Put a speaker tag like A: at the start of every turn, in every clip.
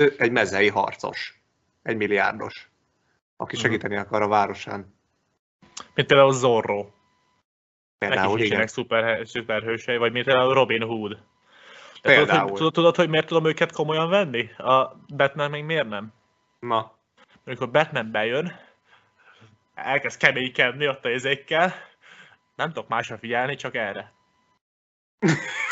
A: Ő egy mezei harcos. Egy milliárdos. Aki
B: Mhm.
A: segíteni akar a városán.
B: Mint például Zorro.
A: Például,
B: Neki
A: igen.
B: szuper, szuperhősei, vagy mint például Robin Hood. De tudod,
A: Például.
B: hogy, tudod, hogy miért tudom őket komolyan venni? A Batman még miért nem?
A: Na,
B: Amikor Batman bejön, elkezd keménykedni ott a izékkel, nem tudok másra figyelni, csak erre.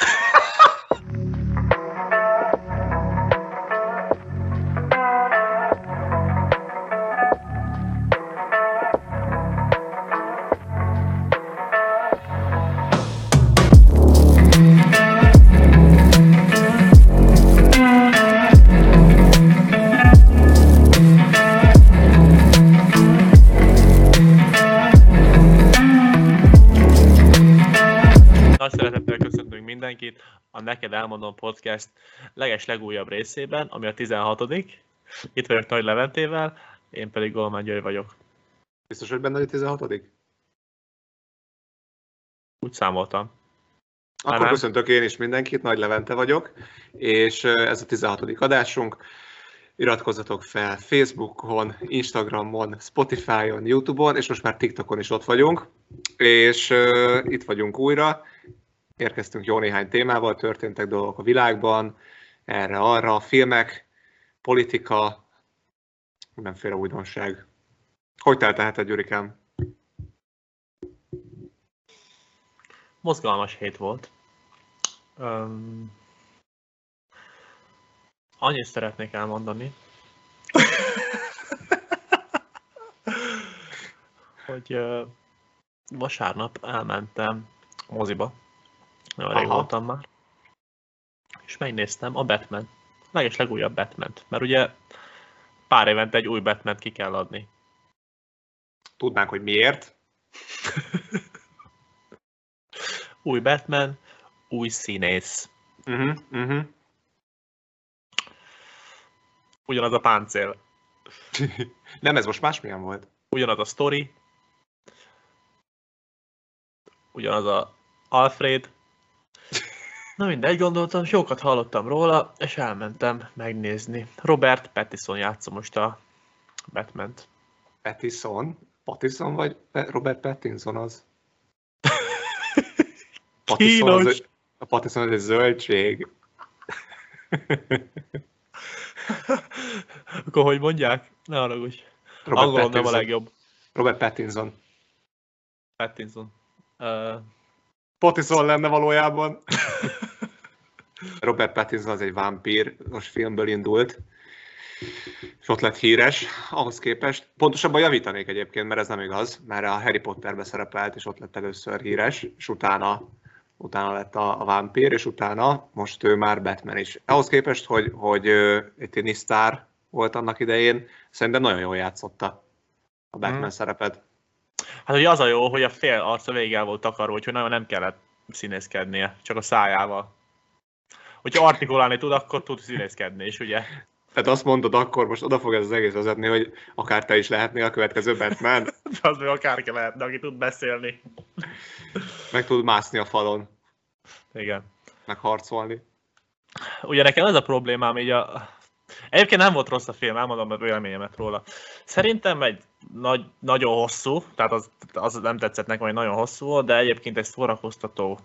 B: Podcast leges legújabb részében, ami a 16 Itt vagyok Nagy Leventével, én pedig Golmán György vagyok.
A: biztos, hogy benne, hogy 16
B: Úgy számoltam.
A: Akkor
B: nem.
A: köszöntök én is mindenkit, Nagy Levente vagyok, és ez a 16. adásunk. Iratkozzatok fel Facebookon, Instagramon, Spotify-on, Youtube-on, és most már TikTokon is ott vagyunk. És uh, itt vagyunk újra. Érkeztünk jó néhány témával, történtek dolgok a világban, erre-arra, filmek, politika, mindenféle újdonság. Hogy telt a Gyurikám?
B: Mozgalmas hét volt. Um, annyit szeretnék elmondani, hogy uh, vasárnap elmentem moziba, nagyon rég
A: Aha.
B: voltam már, és megnéztem a Batman, leges legújabb batman mert ugye pár évente egy új batman ki kell adni.
A: Tudnánk, hogy miért?
B: Új Batman, új színész,
A: Uh-huh, uh-huh.
B: ugyanaz a páncél,
A: Nem, ez most másmilyen volt.
B: ugyanaz a story, ugyanaz a Alfred. Na mindegy, gondoltam, sokat hallottam róla, és elmentem megnézni. Robert Pattinson játsza most a Batman-t.
A: Pattison? Pattison vagy Robert Pattinson az? az,
B: Kínos.
A: egy- a Pattison az egy zöldség.
B: Akkor hogy mondják? Ne haragudj. Angolom nem a legjobb.
A: Robert Pattinson.
B: Pattinson. Uh,
A: Pattison lenne valójában. Robert Pattinson az egy vámpíros filmből indult, és ott lett híres ahhoz képest. Pontosabban javítanék egyébként, mert ez nem igaz, mert a Harry Potterbe szerepelt, és ott lett először híres, és utána, utána lett a, a vámpír, és utána most ő már Batman is. Ahhoz képest, hogy, hogy egy tini sztár volt annak idején, szerintem nagyon jól játszotta a Batman
B: Hmm.
A: szerepet.
B: hát ugye az a jó, hogy a fél arca végig el volt takarva, úgyhogy nagyon nem kellett színészkednie, csak a szájával. Hogyha artikulálni tud, akkor tud színészkedni is, ugye?
A: Tehát azt mondod akkor, most oda fog ez az egész vezetni, hogy akár te is lehetnél a következő Batman,
B: Az még akárki lehetne, aki tud beszélni.
A: meg tud mászni a falon,
B: Igen.
A: meg harcolni.
B: Ugye nekem ez a problémám így a... Egyébként nem volt rossz a film, elmondom a véleményemet róla. Szerintem egy nagy, nagyon hosszú, tehát az, az nem tetszett nekem, hogy nagyon hosszú volt, de egyébként egy szórakoztató,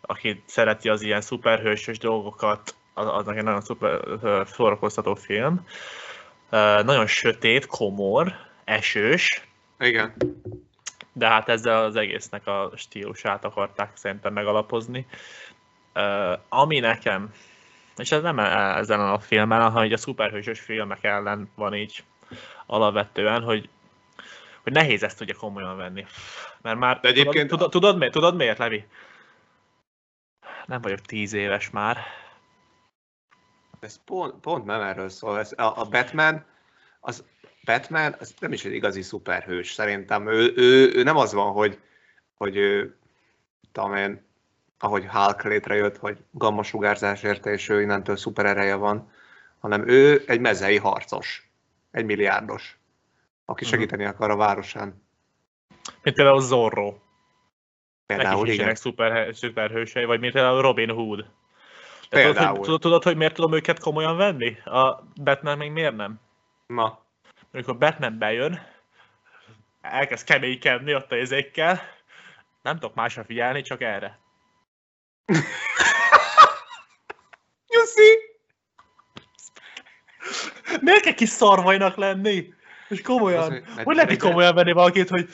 B: aki szereti az ilyen szuperhősös dolgokat, az, az nekem nagyon szuper, szórakoztató film. Nagyon sötét, komor, esős,
A: Igen.
B: de hát ezzel az egésznek a stílusát akarták szerintem megalapozni. Uh, ami nekem, és ez nem e- ezen a filmen, hanem így a szuperhősös filmek ellen van így alapvetően, hogy, hogy nehéz ezt ugye komolyan venni. Mert már
A: De egyébként-
B: tudod, tudod, tudod, miért, tudod miért, Levi? Nem vagyok tíz éves már.
A: Ez pont, pont nem erről szól. Ez, a, a Batman, az Batman az nem is egy igazi szuperhős, szerintem. Ő, ő, ő nem az van, hogy, hogy ő, tudom én, ahogy Hulk létrejött, hogy gamma sugárzás érte, és ő innentől szuper ereje van, hanem ő egy mezei harcos, egy milliárdos, aki
B: Mhm.
A: segíteni akar a városán.
B: Mint például Zorro.
A: Például,
B: Neki
A: igen.
B: szuper, szuperhősei, vagy mint például Robin Hood. De tudod,
A: Például.
B: hogy, tudod, hogy miért tudom őket komolyan venni? A Batman még miért nem?
A: Na,
B: Amikor Batman bejön, elkezd keménykedni ott a izékkel, nem tudok másra figyelni, csak erre.
A: see?
B: Miért kell kis szarvajnak lenni? És komolyan.
A: Azért,
B: hogy lehet komolyan venni valakit, hogy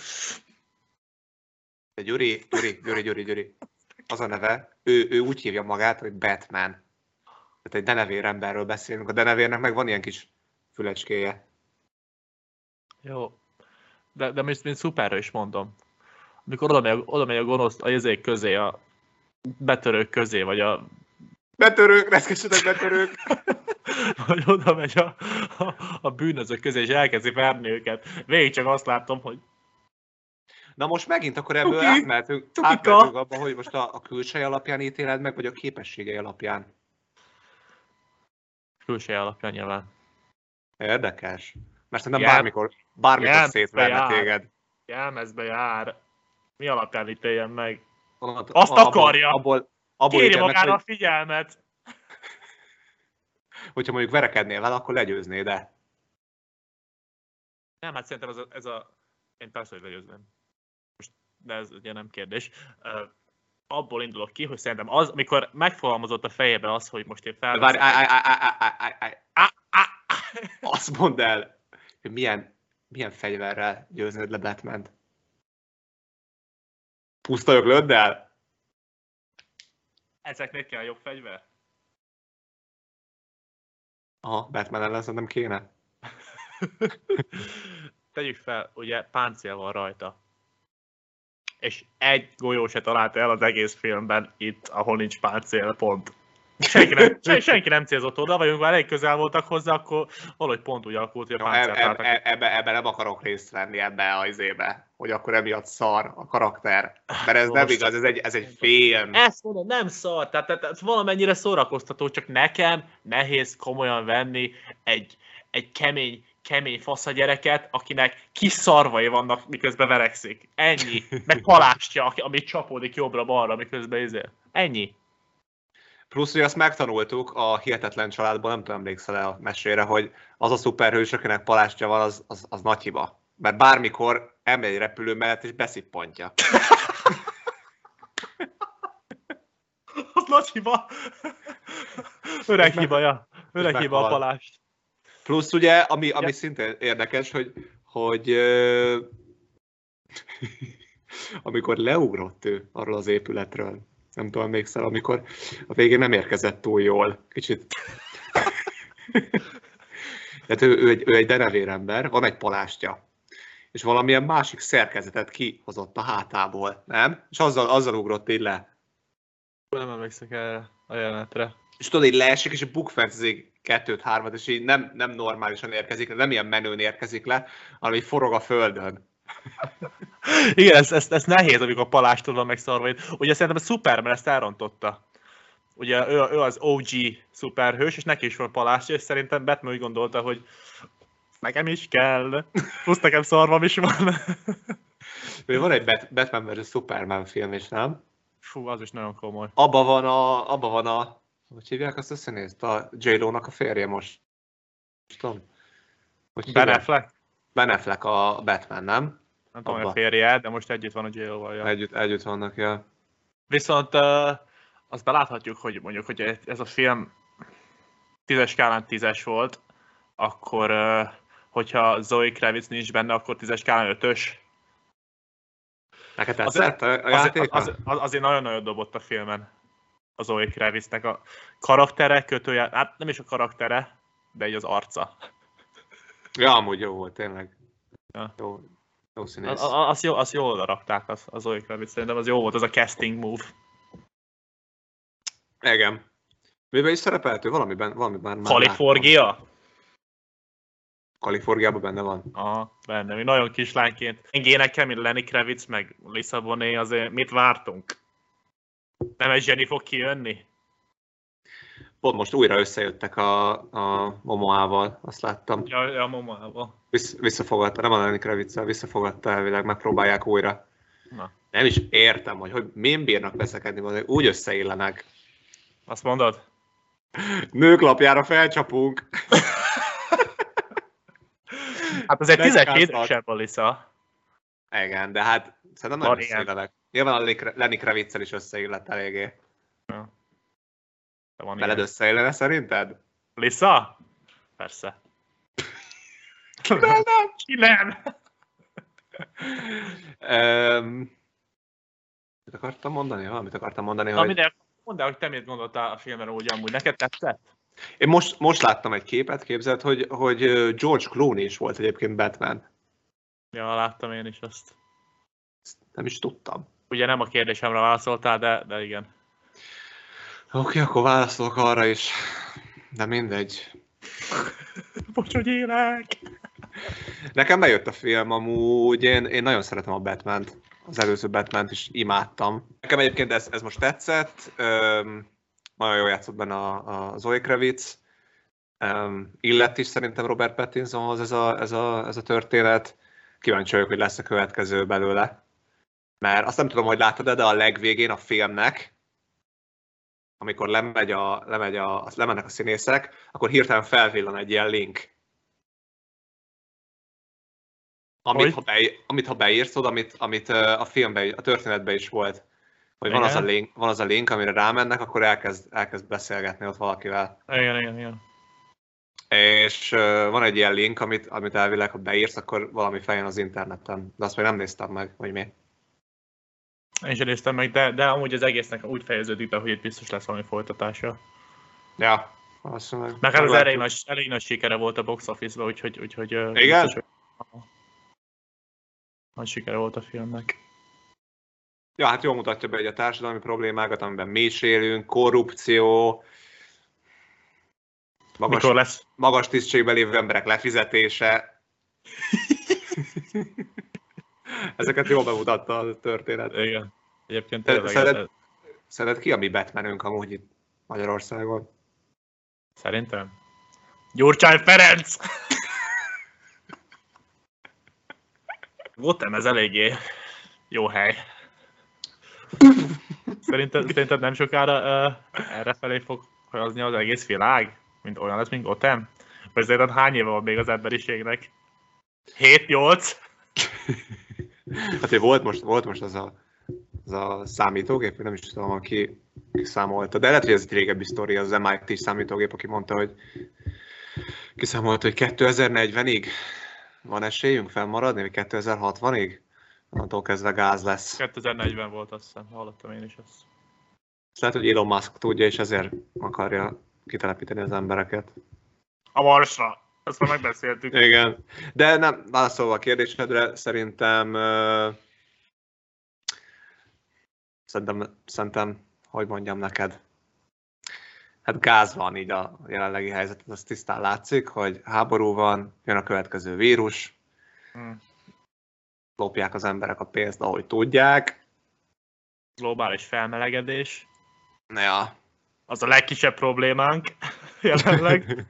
A: De Gyuri, Gyuri, Gyuri, Gyuri, Gyuri. Az a neve, ő, ő úgy hívja magát, hogy Batman. Tehát egy denevér emberről beszélünk. A denevérnek meg van ilyen kis fülecskéje.
B: Jó. De, de most mint szuperről is mondom. Amikor oda megy, oda megy a gonosz a izék közé, a betörők közé, vagy a
A: Betörők, reszkessetek betörők!
B: vagy oda megy a, a, a bűnözők közé, és elkezdi verni őket. Végig csak azt látom, hogy
A: Na most megint akkor ebből
B: Tuki!
A: átmehetünk,
B: Tukika!
A: átmehetünk abba, hogy most a, a külsej alapján ítéled meg, vagy a képességei alapján.
B: külső alapján nyilván.
A: Érdekes. Mert szerintem
B: Jel-
A: bármikor, bármikor
B: Jelmezbe
A: szétverne
B: jár.
A: téged.
B: Jelmezbe jár. Mi alapján ítéljen meg? Azt
A: abból-
B: akarja!
A: Abból, abból
B: Kéri
A: ítéled meg,
B: magára a figyelmet!
A: hogyha mondjuk verekednél vele, akkor legyőznéd de
B: Nem, hát szerintem ez a, ez a... Én persze, hogy legyőzném. Most, de ez ugye nem kérdés. Ö, abból indulok ki, hogy szerintem az, amikor megfogalmazott a fejébe az, hogy most én felveszem...
A: várj, állj, állj, állj. Azt mondd el, hogy milyen, milyen fegyverrel győznéd le Batman-t. Pusztajok löddel?
B: Ezeknek kell jobb fegyver?
A: Aha, Batman ellen szerintem kéne.
B: Tegyük fel, ugye páncél van rajta. És egy golyó se találta el az egész filmben itt, ahol nincs páncél, pont. Senki nem, sen, senki nem célzott oda, vagy amikor elég közel voltak hozzá, akkor valahogy pont úgy alakult, hogy a
A: No,
B: páncél
A: eb, eb,
B: találtak.
A: eb, ebbe, ebbe nem akarok részt venni ebbe az izébe, hogy akkor emiatt szar a karakter. Mert ez nem igaz, ez egy, ez egy film.
B: Ezt mondom, nem szar, tehát, tehát, tehát valamennyire szórakoztató, csak nekem nehéz komolyan venni egy, egy kemény, kemény fasz a gyereket, akinek kis szarvai vannak, miközben verekszik. Ennyi. Meg palástja, amit csapódik jobbra-balra, miközben izél. Ennyi.
A: Plusz, hogy azt megtanultuk a Hihetetlen családban, nem tudom, emlékszel el a mesére, hogy az a szuperhős, akinek palástja van, az, az, az nagy hiba. Mert bármikor elmegy egy repülő mellett és beszippantja.
B: Az nagy hiba. Öreg hiba, ja. Öreg hiba a palást.
A: Plusz ugye, ami, ami
B: Ja.
A: szintén érdekes, hogy, hogy ö, amikor leugrott ő arról az épületről, nem tudom, emlékszel, amikor a végén nem érkezett túl jól, kicsit. Tehát ő, ő, egy, ő egy denevér ember, van egy palástja, és valamilyen másik szerkezetet kihozott a hátából, nem? És azzal, azzal ugrott így le.
B: Nem emlékszek erre a jelenetre.
A: és tudod, így leesik, és bukfencezik kettőt, hármat, és így nem, nem normálisan érkezik, nem ilyen menőn érkezik le, hanem így forog a földön.
B: Igen, ez, ez, ez nehéz, amikor a palástól van megszarva. Ugye szerintem a Superman ezt elrontotta. Ugye ő, ő az OG szuperhős, és neki is van palástja, és szerintem Batman úgy gondolta, hogy nekem is kell. Plusz nekem szarvam is van.
A: Van egy Bat- Batman vs. Superman film is, nem?
B: Fú, az is nagyon komoly.
A: Abba van a, abba van a, hogy hívják azt a színészt? A j nak a férje most. Most tudom. Hogy
B: Ben? Affleck?
A: Ben Affleck a Batman, nem?
B: Nem tudom, hogy a férje, de most együtt van a j ja.
A: Együtt, együtt vannak, ja.
B: Viszont uh, azt beláthatjuk, hogy mondjuk, hogy ez a film tízes skálán tízes volt, akkor uh, hogyha Zoe Kravitz nincs benne, akkor tízes skálán ötös.
A: Neked
B: Az-
A: tetszett a, a játéka?
B: az, az, azért nagyon-nagyon dobott a filmen a Zoe Kravitznek a karaktere, kötője, hát nem is a karaktere, de így az arca.
A: Ja, amúgy jó volt, tényleg.
B: Ja.
A: Jó, jó színész.
B: az, jó, az jól rakták az, az Zoe Kravitz, szerintem az jó volt, az a casting move.
A: Igen. Miben is szerepelt ő? Valamiben, valamiben már
B: Kalifornia?
A: Kaliforniában benne van.
B: Aha, benne, még nagyon kislányként. Génekkel, mint Lenny Kravitz, meg Lissaboné, azért mit vártunk? Nem egy zseni fog kijönni?
A: Pont most újra összejöttek a, a Momoával, azt láttam.
B: Ja, ja momával.
A: Vissz, visszafogadta, nem a Lenny Kravitz-el, visszafogadta elvileg, megpróbálják újra.
B: Na,
A: Nem is értem, hogy, hogy miért bírnak veszekedni, hogy úgy összeillenek.
B: azt mondod?
A: Nők lapjára felcsapunk.
B: Hát azért 17
A: Megkáznak.
B: évesen van Lisa.
A: Igen, de hát szerintem nagyon összeillenek. Nyilván a Lenny Kravitzel is összeillett eléggé.
B: De van
A: Veled összeillene szerinted?
B: Lisa? Persze.
A: Kivel nem?
B: Ki nem?
A: Öm, mit akartam mondani? Valamit akartam mondani,
B: Na
A: hogy...
B: mindegy, mondd el, hogy te mit gondoltál a filmről úgy amúgy. Neked tetszett?
A: Én most, most láttam egy képet, képzeld, hogy, hogy George Clooney is volt egyébként Batman.
B: Ja, láttam én is azt.
A: Ezt nem is tudtam.
B: Ugye nem a kérdésemre válaszoltál, de, de igen.
A: Oké, okay, akkor válaszolok arra is. De mindegy.
B: Bocs, hogy élek!
A: Nekem bejött a film amúgy, én, én nagyon szeretem a batman -t. Az előző batman is imádtam. Nekem egyébként ez, ez most tetszett. Öm, nagyon jól játszott benne a, a Zoe Kravitz. Öm, illett is szerintem Robert Pattinsonhoz ez a, ez, a, ez a történet. Kíváncsi vagyok, hogy lesz a következő belőle. Mert azt nem tudom, hogy láttad de a legvégén a filmnek, amikor lemegy a, lemegy a, lemennek a színészek, akkor hirtelen felvillan egy ilyen link. Amit,
B: Hogy?
A: ha, be, amit ha beírsz, amit, amit a filmben, a történetben is volt. Hogy van az, a link, van az a link, amire rámennek, akkor elkezd, elkezd beszélgetni ott valakivel.
B: Igen, igen, igen.
A: És ö, van egy ilyen link, amit, amit elvileg, ha beírsz, akkor valami feljön az interneten. De azt még nem néztem meg, hogy mi.
B: Én sem néztem meg, de, de amúgy az egésznek úgy fejeződik be, hogy itt biztos lesz valami folytatása.
A: Ja, valószínűleg.
B: Meg hát az elég nagy, elég nagy sikere volt a box office-ba, úgyhogy, úgyhogy
A: Igen?
B: biztos, hogy nagy sikere volt a filmnek.
A: Ja, hát jól mutatja be egy a társadalmi problémákat, amiben mi is élünk, korrupció, magas,
B: Mikor lesz?
A: magas tisztségben lévő emberek lefizetése. Ezeket jól bemutatta a történet.
B: Igen. Egyébként
A: Te- szeret- Szerinted ki a mi Batmanünk amúgy itt Magyarországon?
B: Szerintem. Gyurcsány Ferenc! Voltam ez eléggé jó hely. Szerinted, szerinted nem sokára uh, erre felé fog hajazni az egész világ? Mint olyan lesz, mint Gotham? Vagy szerinted hány éve van még az emberiségnek? 7-8?
A: Hát volt most, volt most az a, az a számítógép, nem is tudom, aki kiszámolta, de lehet, hogy ez egy régebbi sztori, az MIT számítógép, aki mondta, hogy kiszámolta, hogy 2040-ig van esélyünk fennmaradni, vagy 2060-ig? Attól kezdve gáz lesz.
B: 2040 volt azt hiszem, hallottam én is.
A: Ezt lehet, hogy Elon Musk tudja, és ezért akarja kitelepíteni az embereket.
B: A Marsra! Ezt már megbeszéltük.
A: Igen. De nem, válaszolva a kérdésedre, szerintem ö, szerintem, szerintem, hogy mondjam neked, hát gáz van így a jelenlegi helyzet, az tisztán látszik, hogy háború van, jön a következő vírus,
B: Hmm.
A: Lopják az emberek a pénzt, ahogy tudják.
B: Globális felmelegedés.
A: Ja.
B: Az a legkisebb problémánk jelenleg.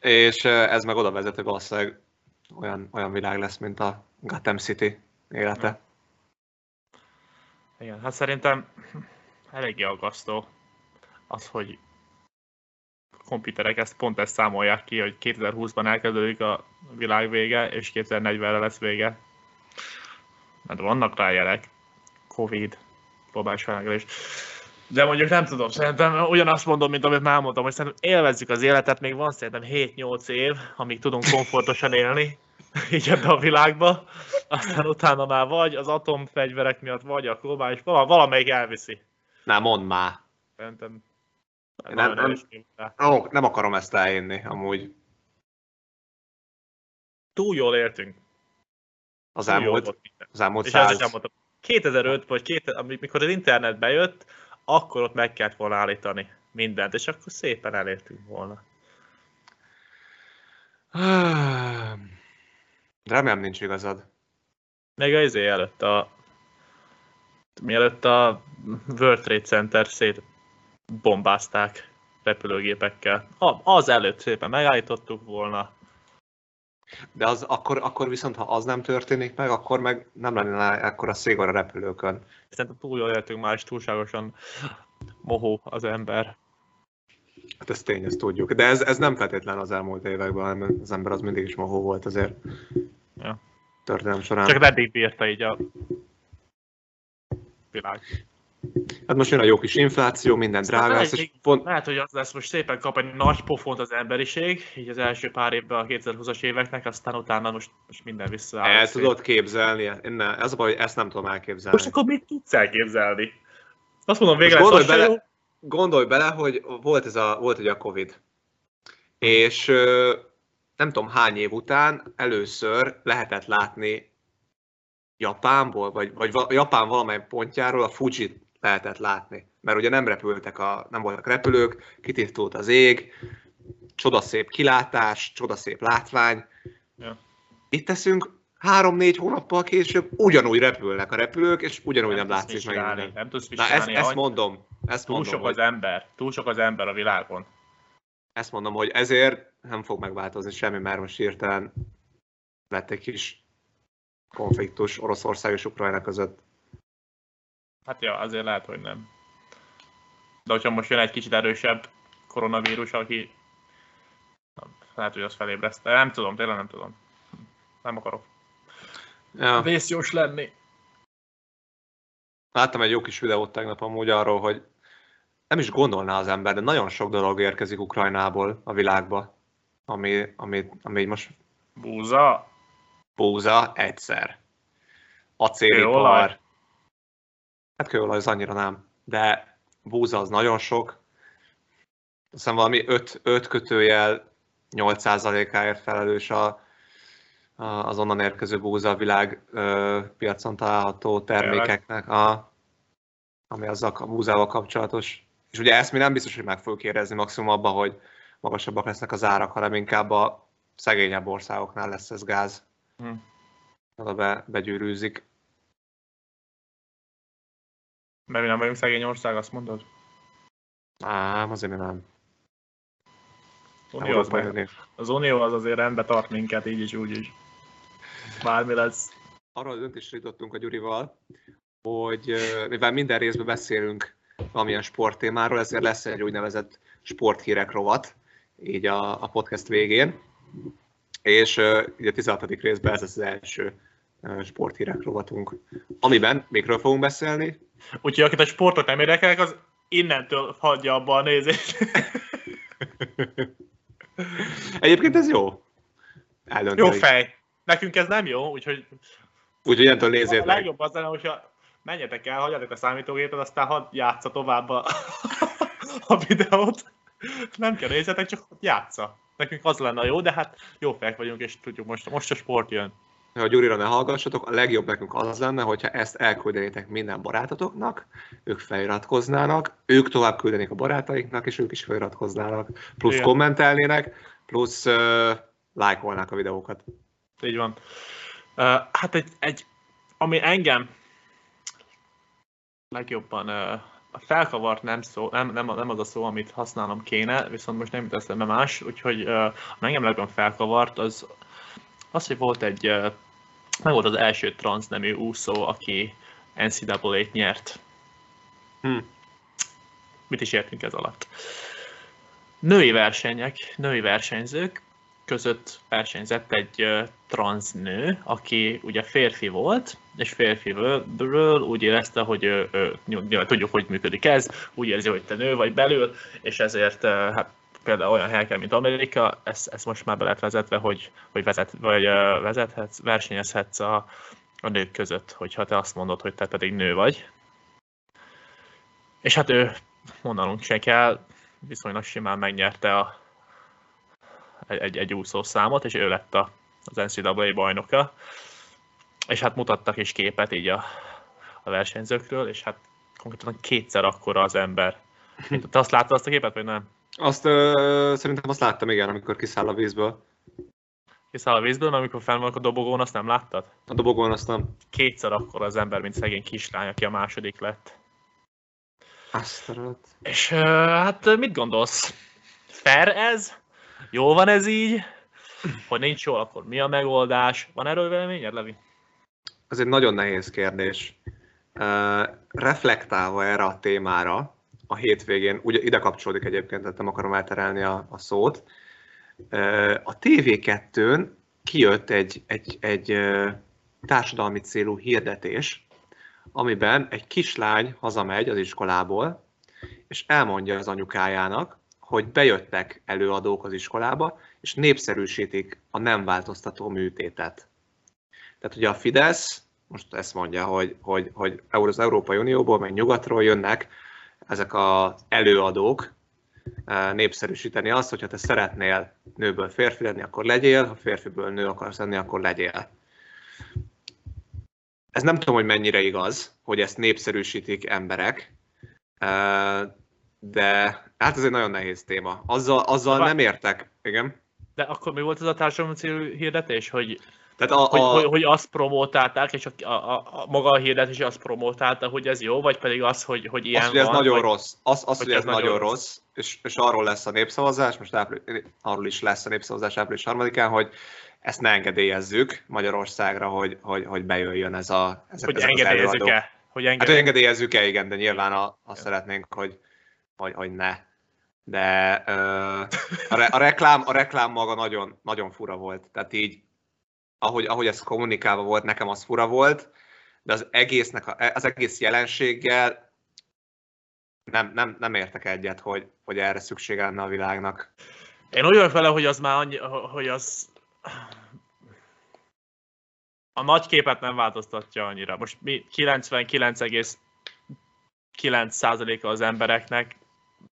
A: És ez meg oda vezet, hogy valószínűleg olyan, olyan világ lesz, mint a Gotham City élete.
B: Igen, hát szerintem eléggé aggasztó az, hogy komputerek ezt pont ezt számolják ki, hogy 2020-ban elkezdődik a világ vége, és 2040-re lesz vége. Mert vannak rá jelek. Covid, globális felmelegedés. De mondjuk nem tudom, szerintem ugyanazt mondom, mint amit már mondtam, hogy szerintem élvezzük az életet, még van szerintem 7-8 év, amíg tudunk komfortosan élni, így ebbe a világba, aztán utána már vagy az atomfegyverek miatt, vagy a globális, vala- valamelyik elviszi.
A: Na, mondd már.
B: Szerintem
A: Nem- nem-. Ó, nem akarom ezt elhinni, amúgy.
B: Túl jól éltünk.
A: Az
B: Túl
A: elmúlt, az elmúlt
B: És
A: száz...
B: elmondtam. 2005 vagy 2000, amikor az internet bejött, akkor ott meg kellett volna állítani mindent, és akkor szépen elértünk volna.
A: Remélem nincs igazad.
B: Még az izé előtt a... Mielőtt a World Trade Center szét bombázták repülőgépekkel. Az előtt szépen megállítottuk volna.
A: De az, akkor, akkor viszont, ha az nem történik meg, akkor meg nem lenne ekkora szégor a repülőkön.
B: Szerintem túl jól éltünk már, és túlságosan mohó az ember.
A: Hát ez tény, ezt tudjuk. De ez, ez nem feltétlen az elmúlt években, hanem az ember az mindig is mohó volt azért.
B: Ja.
A: Történelem során.
B: Csak eddig bírta így a világ.
A: Hát most jön a jó kis infláció, minden drága
B: lehet,
A: lesz, és pont,
B: Lehet, hogy az lesz, most szépen kap egy nagy pofont az emberiség, így az első pár évben a 2020-as éveknek, aztán utána most, most minden visszaáll.
A: el
B: szét.
A: tudod képzelni, ne, ez a baj, hogy ezt nem tudom elképzelni.
B: Most akkor mit tudsz elképzelni? Azt mondom, végre
A: gondolj bele- Gondolj bele, hogy volt ez a, volt ugye a Covid, és nem tudom hány év után először lehetett látni Japánból, vagy, vagy va- Japán valamely pontjáról a Fujit lehetett látni. Mert ugye nem repültek, a, nem voltak repülők, kitisztult az ég, csodaszép kilátás, csodaszép látvány.
B: Ja.
A: Itt teszünk három-négy hónappal később ugyanúgy repülnek a repülők, és ugyanúgy nem,
B: tudsz
A: látszik meg minden.
B: Nem tudsz
A: Na ezt, ezt mondom, ezt
B: Túl
A: mondom,
B: sok
A: hogy,
B: az ember, túl sok az ember a világon.
A: ezt mondom, hogy ezért nem fog megváltozni semmi, mert most hirtelen lett egy kis konfliktus Oroszország és Ukrajna között.
B: Hát ja, azért lehet, hogy nem. De hogyha most jön egy kicsit erősebb koronavírus, aki lehet, hogy az felébreszt. De nem tudom, tényleg nem tudom. Nem akarok.
A: Ja.
B: Vészjós lenni.
A: Láttam egy jó kis videót tegnap amúgy arról, hogy nem is gondolná az ember, de nagyon sok dolog érkezik Ukrajnából a világba, ami, ami, ami most
B: Búza.
A: búza egyszer. Acélipar. Hát kőolaj az annyira nem, de búza az nagyon sok. Azt hiszem valami 5, 5 kötőjel 8%-áért felelős a, a, az onnan érkező búza a világ ö, piacon található termékeknek, a, ami azzal a búzával kapcsolatos. És ugye ezt mi nem biztos, hogy meg fogjuk érezni maximum abban, hogy magasabbak lesznek az árak, hanem inkább a szegényebb országoknál lesz ez gáz.
B: Hm.
A: Oda be, begyűrűzik.
B: Mert mi nem vagyunk szegény ország, azt mondod?
A: Ám, azért mi nem.
B: Unió az, meg,
A: Unió.
B: az Unió az azért rendbe tart minket, így is, úgy is. Bármi lesz.
A: Arról döntésre jutottunk a Gyurival, hogy mivel minden részben beszélünk valamilyen sporttémáról, ezért lesz egy úgynevezett sporthírek rovat, így a, a podcast végén. És így a 16. részben ez az első sporthírek rovatunk, amiben mikről fogunk beszélni?
B: Úgyhogy akit a sportok nem érdekelnek, az innentől hagyja abba a nézést.
A: Egyébként ez jó. Eldönteni.
B: jó fej. Nekünk ez nem jó, úgyhogy
A: Úgyhogy ilyentől
B: a
A: nézzétek.
B: legjobb az lenne, hogyha menjetek el, hagyjatok a számítógépet, aztán hadd játsza tovább a, a videót. Nem kell nézzetek, csak játsza. Nekünk az lenne a jó, de hát jó fejek vagyunk, és tudjuk, most, most a sport jön.
A: Ha Gyurira ne hallgassatok, a legjobb nekünk az lenne, hogyha ezt elküldenétek minden barátotoknak, ők feliratkoznának, ők tovább küldenék a barátaiknak, és ők is feliratkoznának, plusz
B: Igen.
A: kommentelnének, plusz uh, lájkolnák a videókat.
B: Így van. Uh, hát egy, egy, ami engem legjobban uh, felkavart nem, szó, nem, nem, nem az a szó, amit használnom kéne, viszont most nem jut eszembe más, úgyhogy uh, engem legjobban felkavart, az az, hogy volt egy, meg volt az első transznemű úszó, aki NCAA-t nyert.
A: Hm.
B: Mit is értünk ez alatt? Női versenyek, női versenyzők között versenyzett egy transznő, aki ugye férfi volt, és férfiről úgy érezte, hogy ő, ő, nyilván tudjuk, hogy működik ez, úgy érzi, hogy te nő vagy belül, és ezért hát például olyan helyeken, mint Amerika, ez, ez most már be lett vezetve, hogy, hogy vezet, vagy vezethetsz, versenyezhetsz a, a nők között, hogyha te azt mondod, hogy te pedig nő vagy. És hát ő, mondanunk se kell, viszonylag simán megnyerte a, egy, egy, egy úszószámot, és ő lett a, az NCAA bajnoka. És hát mutattak is képet így a, a versenyzőkről, és hát konkrétan kétszer akkora az ember. Te azt láttad azt a képet, vagy nem?
A: Azt uh, szerintem azt láttam, igen, amikor kiszáll a vízből.
B: Kiszáll a vízből, mert amikor fenn a dobogón, azt nem láttad?
A: A dobogón azt nem.
B: Kétszer akkora az ember, mint szegény kislány, aki a második lett.
A: Azt a rohadt.
B: És uh, hát mit gondolsz? Fair ez? Jó van ez így? Hogy nincs jó, akkor mi a megoldás? Van erről véleményed, Levi?
A: Ez egy nagyon nehéz kérdés. Uh, reflektálva erre a témára, a hétvégén, ugye ide kapcsolódik egyébként, tehát nem akarom elterelni a, a szót, a TV2-n kijött egy, egy, egy társadalmi célú hirdetés, amiben egy kislány hazamegy az iskolából, és elmondja az anyukájának, hogy bejöttek előadók az iskolába, és népszerűsítik a nem változtató műtétet. Tehát ugye a Fidesz most ezt mondja, hogy, hogy, hogy az Európai Unióból, meg nyugatról jönnek ezek az előadók e, népszerűsíteni azt, hogyha te szeretnél nőből férfi lenni, akkor legyél, ha férfiből nő akarsz lenni, akkor legyél. Ez nem tudom, hogy mennyire igaz, hogy ezt népszerűsítik emberek, e, de hát ez egy nagyon nehéz téma. Azzal, azzal nem értek. Igen.
B: De akkor mi volt ez a társadalmi célú hirdetés, hogy tehát a, a... Hogy, hogy, hogy azt promotálták, és a, a, a, maga a hirdetés azt promotálta, hogy ez jó, vagy pedig az, hogy, hogy ilyen
A: az, hogy ez van, nagyon vagy, rossz. Az, az hogy, hogy ez, ez nagyon rossz, rossz és, és arról lesz a népszavazás, most április, arról is lesz a népszavazás április harmadikán, hogy ezt ne engedélyezzük Magyarországra, hogy, hogy, hogy bejöjjön ez a
B: ezek, hogy engedélyezzük-e?
A: Hogy engedélyezzük-e, hát, hogy engedélyezzük-e, igen, de nyilván a, azt szeretnénk, hogy, hogy, hogy ne. De ö, a, re, a, reklám, a reklám maga nagyon, nagyon fura volt. Tehát így ahogy, ahogy ez kommunikálva volt, nekem az fura volt, de az egésznek, az egész jelenséggel nem, nem, nem értek egyet, hogy, hogy erre szükség lenne a világnak.
B: Én úgy vagyok vele, hogy az már annyi, hogy az a nagy képet nem változtatja annyira. Most mi 99,9%-a az embereknek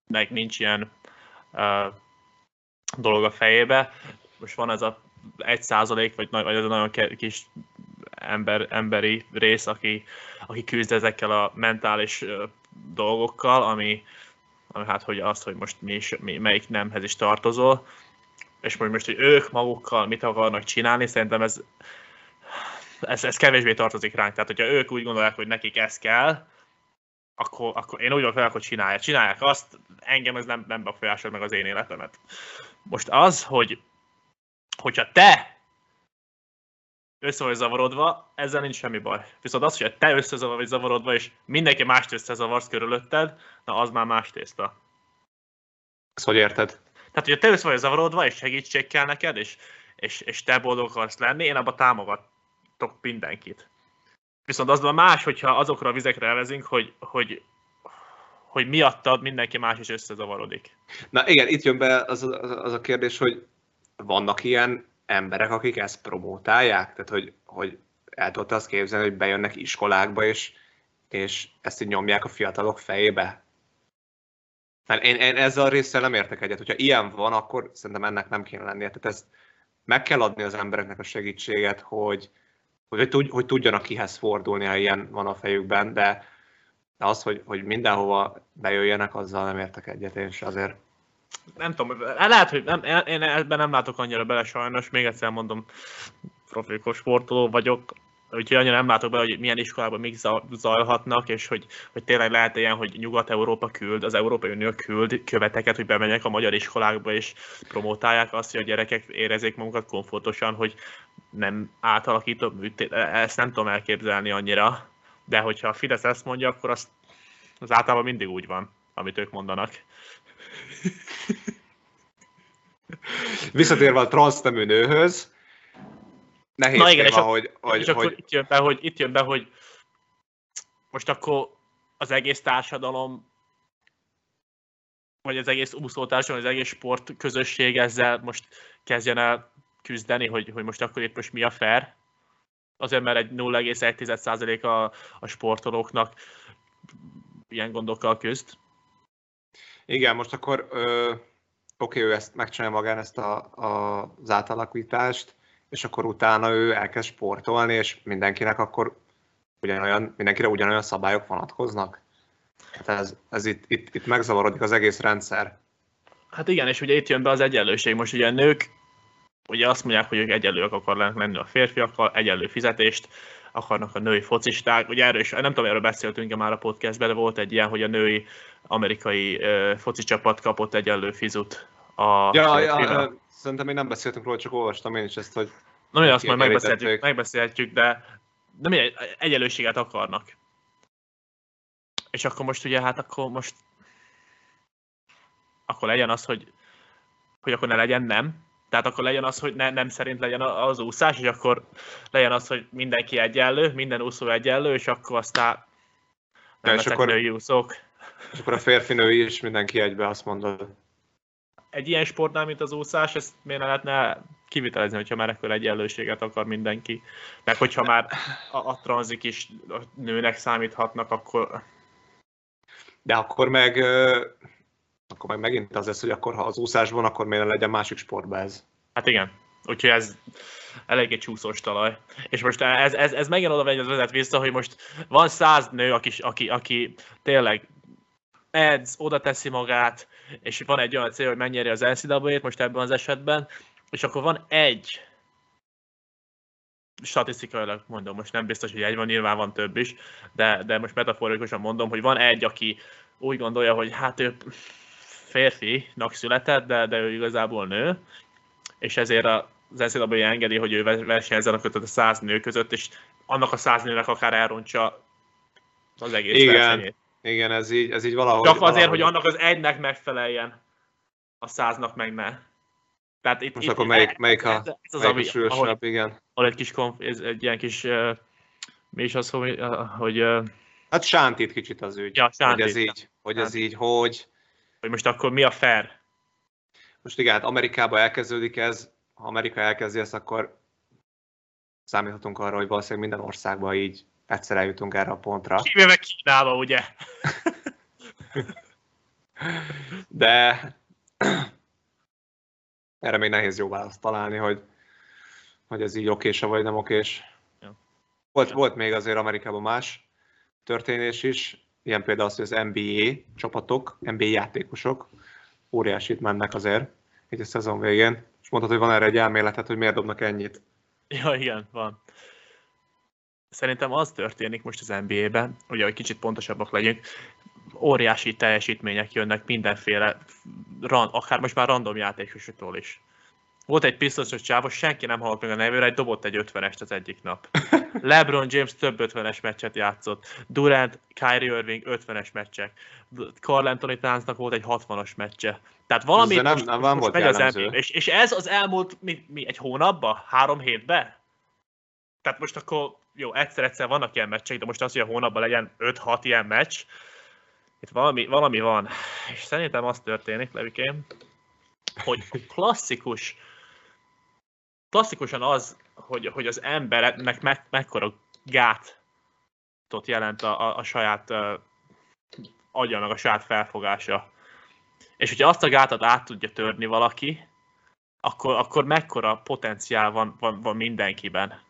B: meg nincs ilyen uh, dolog a fejébe. Most van ez a egy százalék, vagy, vagy ez a nagyon kis ember, emberi rész, aki, aki küzd ezekkel a mentális dolgokkal, ami, ami hát hogy az, hogy most mi, is, mi melyik nemhez is tartozol, és most, most, hogy ők magukkal mit akarnak csinálni, szerintem ez, ez, ez kevésbé tartozik ránk. Tehát, hogyha ők úgy gondolják, hogy nekik ez kell, akkor, akkor én úgy vagyok vele, hogy csinálják. Csinálják azt, engem ez nem, nem befolyásol meg az én életemet. Most az, hogy hogyha te össze vagy zavarodva, ezzel nincs semmi baj. Viszont az, hogy te össze vagy zavarodva, és mindenki mást összezavarsz körülötted, na az már más tészta.
A: Ezt hogy érted?
B: Tehát, hogyha te össze vagy zavarodva, és segítség kell neked, és, és, és te boldog akarsz lenni, én abban támogatok mindenkit. Viszont az más, hogyha azokra a vizekre elvezünk, hogy, hogy, hogy miattad mindenki más is összezavarodik.
A: Na igen, itt jön be az, az, az a kérdés, hogy vannak ilyen emberek, akik ezt promótálják? Tehát, hogy, hogy el tudod azt képzelni, hogy bejönnek iskolákba, és, és ezt így nyomják a fiatalok fejébe? Mert én, én ezzel a résszel nem értek egyet. Hogyha ilyen van, akkor szerintem ennek nem kéne lennie. Tehát ezt meg kell adni az embereknek a segítséget, hogy, hogy, hogy, hogy tudjanak kihez fordulni, ha ilyen van a fejükben, de, de az, hogy, hogy mindenhova bejöjjenek, azzal nem értek egyet én is azért
B: nem tudom, lehet, hogy nem, én ebben nem látok annyira bele sajnos, még egyszer mondom, profikos sportoló vagyok, úgyhogy annyira nem látok bele, hogy milyen iskolában mik zajlhatnak, és hogy, hogy tényleg lehet ilyen, hogy Nyugat-Európa küld, az Európai Unió küld követeket, hogy bemenjek a magyar iskolákba, és promotálják azt, hogy a gyerekek érezzék magukat komfortosan, hogy nem átalakított műtét. Ezt nem tudom elképzelni annyira, de hogyha a Fidesz ezt mondja, akkor az, az általában mindig úgy van, amit ők mondanak.
A: Visszatérve a transznemű nőhöz, nehéz Na igen, téma, és hogy, hogy,
B: és hogy... itt, jön be, hogy itt jön be, hogy most akkor az egész társadalom vagy az egész úszótársadalom, az egész sport közösség ezzel most kezdjen el küzdeni, hogy, hogy most akkor itt most mi a fair. Azért, mert egy 0,1% a, a sportolóknak ilyen gondokkal küzd.
A: Igen, most akkor ö, oké, ő ezt megcsinálja magán ezt a, a, az átalakítást, és akkor utána ő elkezd sportolni, és mindenkinek akkor ugyanolyan, mindenkire ugyanolyan szabályok vonatkoznak. Hát ez, ez itt, itt, itt megzavarodik az egész rendszer.
B: Hát igen, és ugye itt jön be az egyenlőség. Most ugye a nők ugye azt mondják, hogy ők egyenlőek akarnak lenni a férfiakkal, egyenlő fizetést, akarnak a női focisták. Ugye erről is, nem tudom, erről beszéltünk már a podcastben, de volt egy ilyen, hogy a női amerikai foci csapat kapott egyenlő fizut a
A: ja, ja, szerintem még nem beszéltünk róla, csak olvastam én is ezt, hogy
B: Na mi azt majd megbeszélhetjük, megbeszélhetjük, de, de mi egyenlőséget akarnak. És akkor most ugye, hát akkor most akkor legyen az, hogy, hogy akkor ne legyen nem. Tehát akkor legyen az, hogy ne, nem szerint legyen az úszás, és akkor legyen az, hogy mindenki egyenlő, minden úszó egyenlő, és akkor aztán nem
A: és akkor, női
B: úszók.
A: És akkor a férfi női is mindenki egybe, azt mondod.
B: Egy ilyen sportnál, mint az úszás, ezt miért ne lehetne kivitelezni, hogyha már ekkor egyenlőséget akar mindenki. Meg hogyha már a, a tranzik is a nőnek számíthatnak, akkor...
A: De akkor meg, akkor meg megint az lesz, hogy akkor ha az úszásban, akkor miért legyen másik sportban ez?
B: Hát igen. Úgyhogy ez eléggé csúszós talaj. És most ez, ez, ez megint oda vezet vissza, hogy most van száz nő, aki, aki, aki tényleg edz, oda teszi magát, és van egy olyan cél, hogy mennyire az NCAA-t most ebben az esetben, és akkor van egy statisztikailag mondom, most nem biztos, hogy egy van, nyilván van több is, de, de most metaforikusan mondom, hogy van egy, aki úgy gondolja, hogy hát ő férfinak született, de, de ő igazából nő, és ezért az NCAA engedi, hogy ő versenyezzen a kötött a száz nő között, és annak a száz nőnek akár elrontsa az egész
A: Igen.
B: versenyét.
A: Igen, ez így, ez így valahogy...
B: Csak azért,
A: valahogy...
B: hogy annak az egynek megfeleljen, a száznak meg ne.
A: Tehát itt, Most itt, akkor melyik, melyik a, ez, ez az, melyik ami, a ahol, igen.
B: Ahol egy kis konf, ez egy ilyen kis, uh, mi is az, hogy... Uh, hogy uh,
A: hát sántít kicsit az ügy,
B: ja,
A: sántít, hogy ez így, hogy ez így, hogy...
B: Hogy most akkor mi a fair?
A: Most igen, hát Amerikában elkezdődik ez, ha Amerika elkezdi ezt, akkor számíthatunk arra, hogy valószínűleg minden országban így egyszer eljutunk erre a pontra.
B: Kivéve Kínába, ugye?
A: De erre még nehéz jó választ találni, hogy, hogy ez így okése vagy nem okés. Ja. Volt, volt még azért Amerikában más történés is, ilyen például az, hogy az NBA csapatok, NBA játékosok óriásit mennek azért egy a szezon végén, és mondtad, hogy van erre egy elméletet, hogy miért dobnak ennyit.
B: Ja, igen, van. Szerintem az történik most az NBA-ben, ugye, hogy kicsit pontosabbak legyünk, óriási teljesítmények jönnek mindenféle, akár most már random játékosokról is. Volt egy pisztosos csávos, senki nem hallott meg a nevére, egy dobott egy 50-est az egyik nap. LeBron James több 50-es meccset játszott. Durant, Kyrie Irving 50-es meccsek. Carl Anthony Townsnak volt egy 60-as meccse. Tehát valami
A: nem, most, nem, nem most megy az
B: NBA, és, és, ez az elmúlt mi, mi, egy hónapban? Három hétben? Tehát most akkor jó, egyszer-egyszer vannak ilyen meccsek, de most az, hogy a hónapban legyen 5-6 ilyen meccs, itt valami, valami van. És szerintem az történik, Levikém, hogy klasszikus, klasszikusan az, hogy, hogy az embernek me, mekkora gátot jelent a, a, a saját uh, agya, meg a saját felfogása. És hogyha azt a gátat át tudja törni valaki, akkor, akkor mekkora potenciál van, van, van mindenkiben.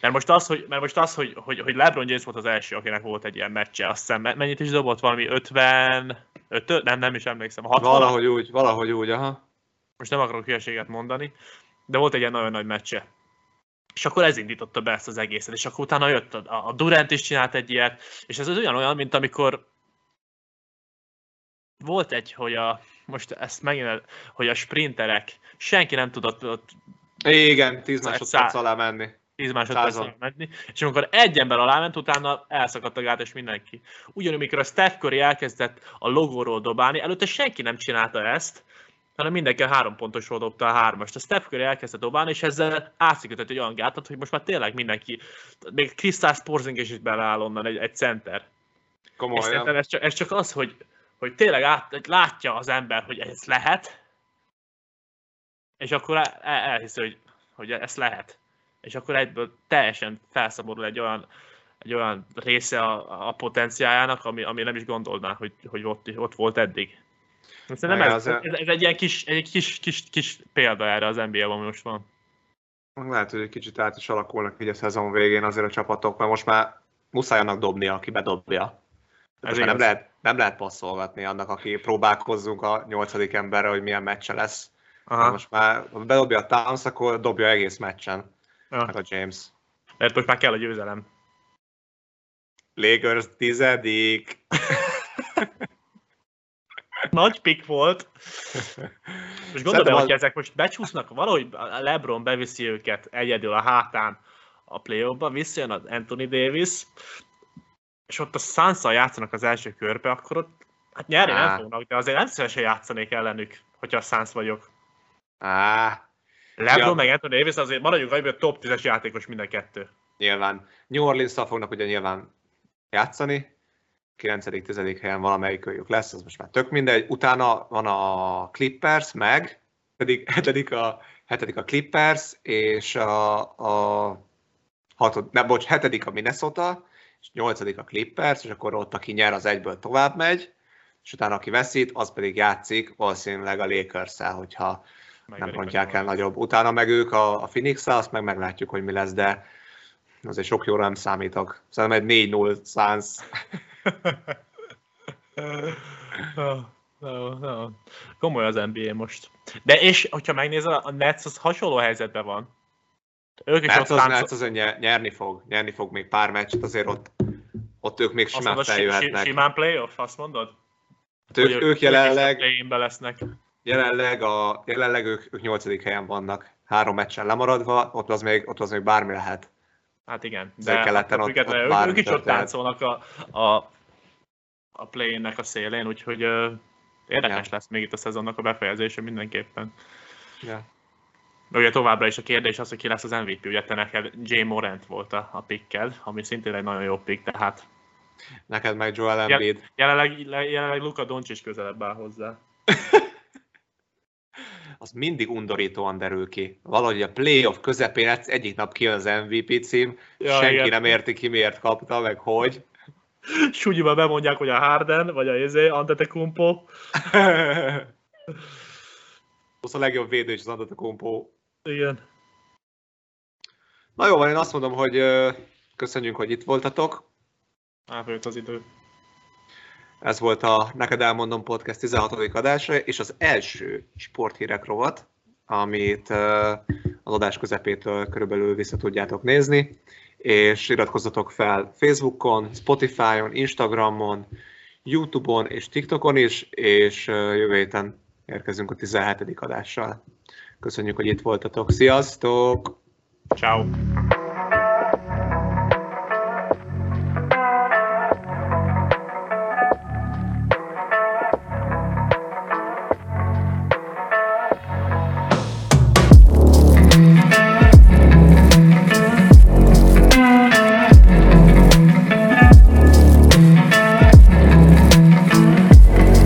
B: Mert most az, hogy, mert most az hogy, hogy, hogy LeBron James volt az első, akinek volt egy ilyen meccse, azt hiszem, mennyit is dobott? Valami 50, 5, nem, nem is emlékszem.
A: 60 valahogy úgy, valahogy úgy, aha.
B: Most nem akarok hülyeséget mondani, de volt egy ilyen nagyon nagy meccse. És akkor ez indította be ezt az egészet, és akkor utána jött a, a Durant is csinált egy ilyet, és ez az olyan olyan, mint amikor volt egy, hogy a, most ezt megint, hogy a sprinterek, senki nem tudott ott
A: igen, 10 másodperc alá menni.
B: 10 másodpercre menni, és amikor egy ember alá ment, utána elszakadt a gát, és mindenki. Ugyanúgy, amikor a Steph Curry elkezdett a logóról dobálni, előtte senki nem csinálta ezt, hanem mindenki a három pontosról dobta a hármast. A Steph Curry elkezdte dobálni, és ezzel átszikített egy olyan gátat, hogy most már tényleg mindenki, még Krisztás Porzingis is beleáll onnan egy, egy center. Komolyan. És ez csak, ez csak az, hogy, hogy tényleg át, látja az ember, hogy ez lehet, és akkor el, el, elhiszi, hogy, hogy ezt lehet és akkor egyből teljesen felszabadul egy olyan, egy olyan része a, a potenciájának, ami, ami nem is gondolná, hogy, hogy ott, ott volt eddig. Nem ez, ez, ez, egy ilyen kis, egy kis, kis, kis példa erre az NBA-ban most van.
A: Lehet, hogy egy kicsit át is alakulnak így a szezon végén azért a csapatok, mert most már muszáj annak dobnia, aki bedobja. Ez nem lehet, nem lehet passzolgatni annak, aki próbálkozzunk a nyolcadik emberre, hogy milyen meccse lesz. Aha. Most már ha bedobja a Towns, akkor dobja egész meccsen. Meg a James.
B: Mert most már kell a győzelem.
A: Lakers tizedik.
B: Nagy pick volt. Most gondolom, hogy ezek most becsúsznak, valahogy LeBron beviszi őket egyedül a hátán a play ba visszajön az Anthony Davis, és ott a suns játszanak az első körbe, akkor ott Hát nyerni nem fognak, de azért nem szívesen játszanék ellenük, hogyha a Suns vagyok.
A: Á,
B: LeBron
A: Ja.
B: meg Anthony Davis azért maradjunk annyiban, hogy top 10-es játékos mind a kettő.
A: nyilván. New orleans fognak ugye nyilván játszani. 9.-10. helyen valamelyik őjük lesz, az most már tök mindegy. Utána van a Clippers, meg pedig hetedik a, hetedik a Clippers, és a, a hatod, ne, bocs, hetedik a Minnesota, és nyolcadik a Clippers, és akkor ott aki nyer, az egyből tovább megy, és utána aki veszít, az pedig játszik valószínűleg a lakers hogyha nem
B: Megverik
A: rontják
B: a
A: el nagyobb. Utána meg ők a, a phoenix azt meg meglátjuk, hogy mi lesz, de azért sok jóra nem számítok. Szerintem egy 4-0 Suns.
B: No, no, no. Komoly az NBA most. De és, hogyha megnézel, a Nets az hasonló helyzetben van. Ők is
A: Nets
B: ott
A: az,
B: táncol...
A: Nets az nyer, nyerni fog, nyerni fog még pár meccset, azért ott, ott ők még
B: Azt
A: simán
B: si-
A: feljöhetnek.
B: simán playoff, azt mondod?
A: Hát ők,
B: Hogy
A: ők jelenleg,
B: play-inbe lesznek.
A: jelenleg, a, jelenleg ők, ők 8. helyen vannak, három meccsen lemaradva, ott az még, ott az még bármi lehet.
B: Hát igen,
A: Azért
B: de
A: keleten
B: attól
A: ott-
B: függetlenül
A: ott
B: ők, is ott táncolnak a, a, a play-innek a szélén, úgyhogy uh, érdekes
A: Ja.
B: lesz még itt a szezonnak a befejezése mindenképpen.
A: Ja.
B: De ugye továbbra is a kérdés az, hogy ki lesz az MVP, ugye te neked J. Morant volt a, a picked, ami szintén egy nagyon jó pick, tehát
A: Neked meg Joel. Embiid.
B: jelenleg, jelenleg Luka Doncic közelebb áll hozzá.
A: az mindig undorítóan derül ki. Valahogy a playoff közepén egy- egyik nap kijön az MVP cím,
B: Ja,
A: senki
B: igen.
A: nem érti ki, miért kapta, meg hogy.
B: Súgyiba bemondják, hogy a Harden, vagy a izé, Antetokounmpo.
A: Az a legjobb védő is az Antetokounmpo.
B: Igen.
A: Na jó van, én azt mondom, hogy köszönjük, hogy itt voltatok.
B: Elfogyott az idő.
A: Ez volt a Neked Elmondom Podcast 16. adása, és az első sporthírek rovat, amit az adás közepétől körülbelül vissza tudjátok nézni, és iratkozzatok fel Facebookon, Spotify-on, Instagramon, Youtube-on és TikTokon is, és jövő héten érkezünk a 17. adással. Köszönjük, hogy itt voltatok. Sziasztok!
B: Ciao.